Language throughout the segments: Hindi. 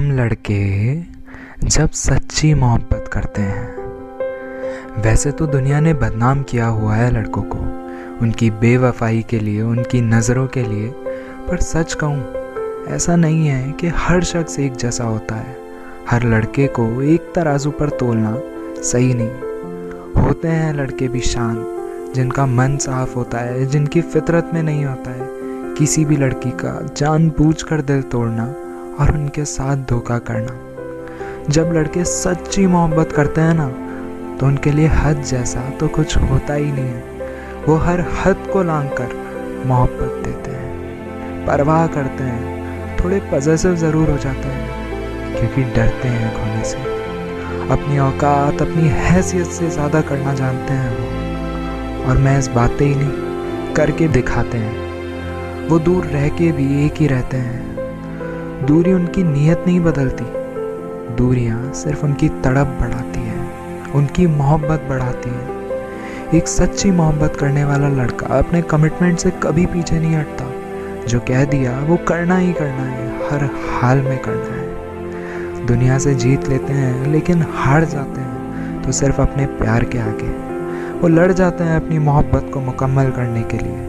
हम लड़के जब सच्ची मोहब्बत करते हैं। वैसे तो दुनिया ने बदनाम किया हुआ है लड़कों को, उनकी बेवफाई के लिए, उनकी नज़रों के लिए। पर सच कहूँ, ऐसा नहीं है कि हर शख्स एक जैसा होता है। हर लड़के को एक तराजू पर तोलना सही नहीं। होते हैं लड़के भी शांत जिनका मन साफ़ होता है, जिनकी फितरत में नहीं होता है। किसी भी लड़की का जानबूझ कर दिल तोड़ना और उनके साथ धोखा करना। जब लड़के सच्ची मोहब्बत करते हैं ना तो उनके लिए हद जैसा तो कुछ होता ही नहीं है। वो हर हद को लांग कर मोहब्बत देते हैं, परवाह करते हैं, थोड़े पजेसिव ज़रूर हो जाते हैं, क्योंकि डरते हैं खोने से। अपनी औकात, अपनी हैसियत से ज़्यादा करना जानते हैं वो। और मैं इस बातें ही नहीं, करके दिखाते हैं। वो दूर रह के भी एक ही रहते हैं। दूरी उनकी नीयत नहीं बदलती। दूरियाँ सिर्फ़ उनकी तड़प बढ़ाती है, उनकी मोहब्बत बढ़ाती है। एक सच्ची मोहब्बत करने वाला लड़का अपने कमिटमेंट से कभी पीछे नहीं हटता। जो कह दिया, वो करना ही करना है, हर हाल में करना है। दुनिया से जीत लेते हैं, लेकिन हार जाते हैं तो सिर्फ़ अपने प्यार के आगे। वो लड़ जाते हैं अपनी मोहब्बत को मुकम्मल करने के लिए,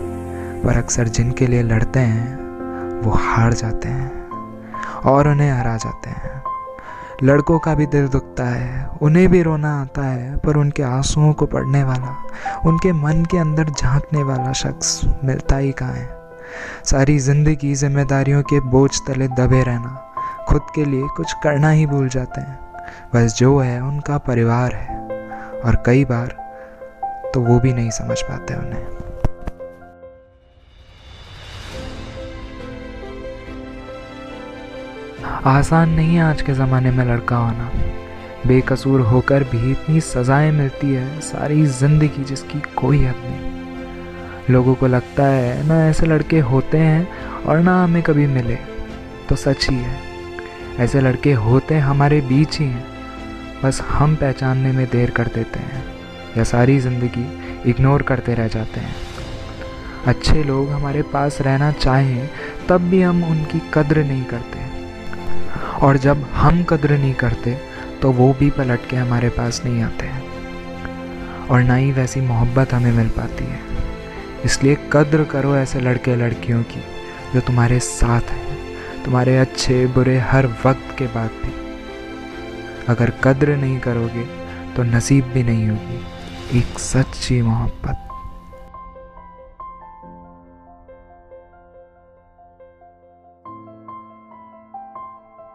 पर अक्सर जिनके लिए लड़ते हैं, वो हार जाते हैं। और उन्हें हरा जाते हैं। लड़कों का भी दिल दुखता है, उन्हें भी रोना आता है, पर उनके आंसुओं को पढ़ने वाला, उनके मन के अंदर झांकने वाला शख्स मिलता ही कहाँ है? सारी ज़िंदगी जिम्मेदारियों के बोझ तले दबे रहना, खुद के लिए कुछ करना ही भूल जाते हैं। बस जो है, उनका परिवार है, और कई बार तो वो भी नहीं समझ पाते उन्हें। आसान नहीं है आज के ज़माने में लड़का होना बेकसूर होकर भी इतनी सज़ाएँ मिलती है, सारी ज़िंदगी जिसकी कोई हद नहीं। लोगों को लगता है, ना ऐसे लड़के होते हैं और ना हमें कभी मिले। तो सच ही है, ऐसे लड़के होते हमारे बीच ही हैं। बस हम पहचानने में देर कर देते हैं, या सारी ज़िंदगी इग्नोर करते रह जाते हैं। अच्छे लोग हमारे पास रहना चाहें, तब भी हम उनकी कद्र नहीं करते। और जब हम कद्र नहीं करते तो वो भी पलट के हमारे पास नहीं आते हैं। और ना ही वैसी मोहब्बत हमें मिल पाती है। इसलिए कद्र करो ऐसे लड़के लड़कियों की, जो तुम्हारे साथ हैं, तुम्हारे अच्छे, बुरे, हर वक्त के बाद भी। अगर कद्र नहीं करोगे तो नसीब भी नहीं होगी। एक सच्ची मोहब्बत।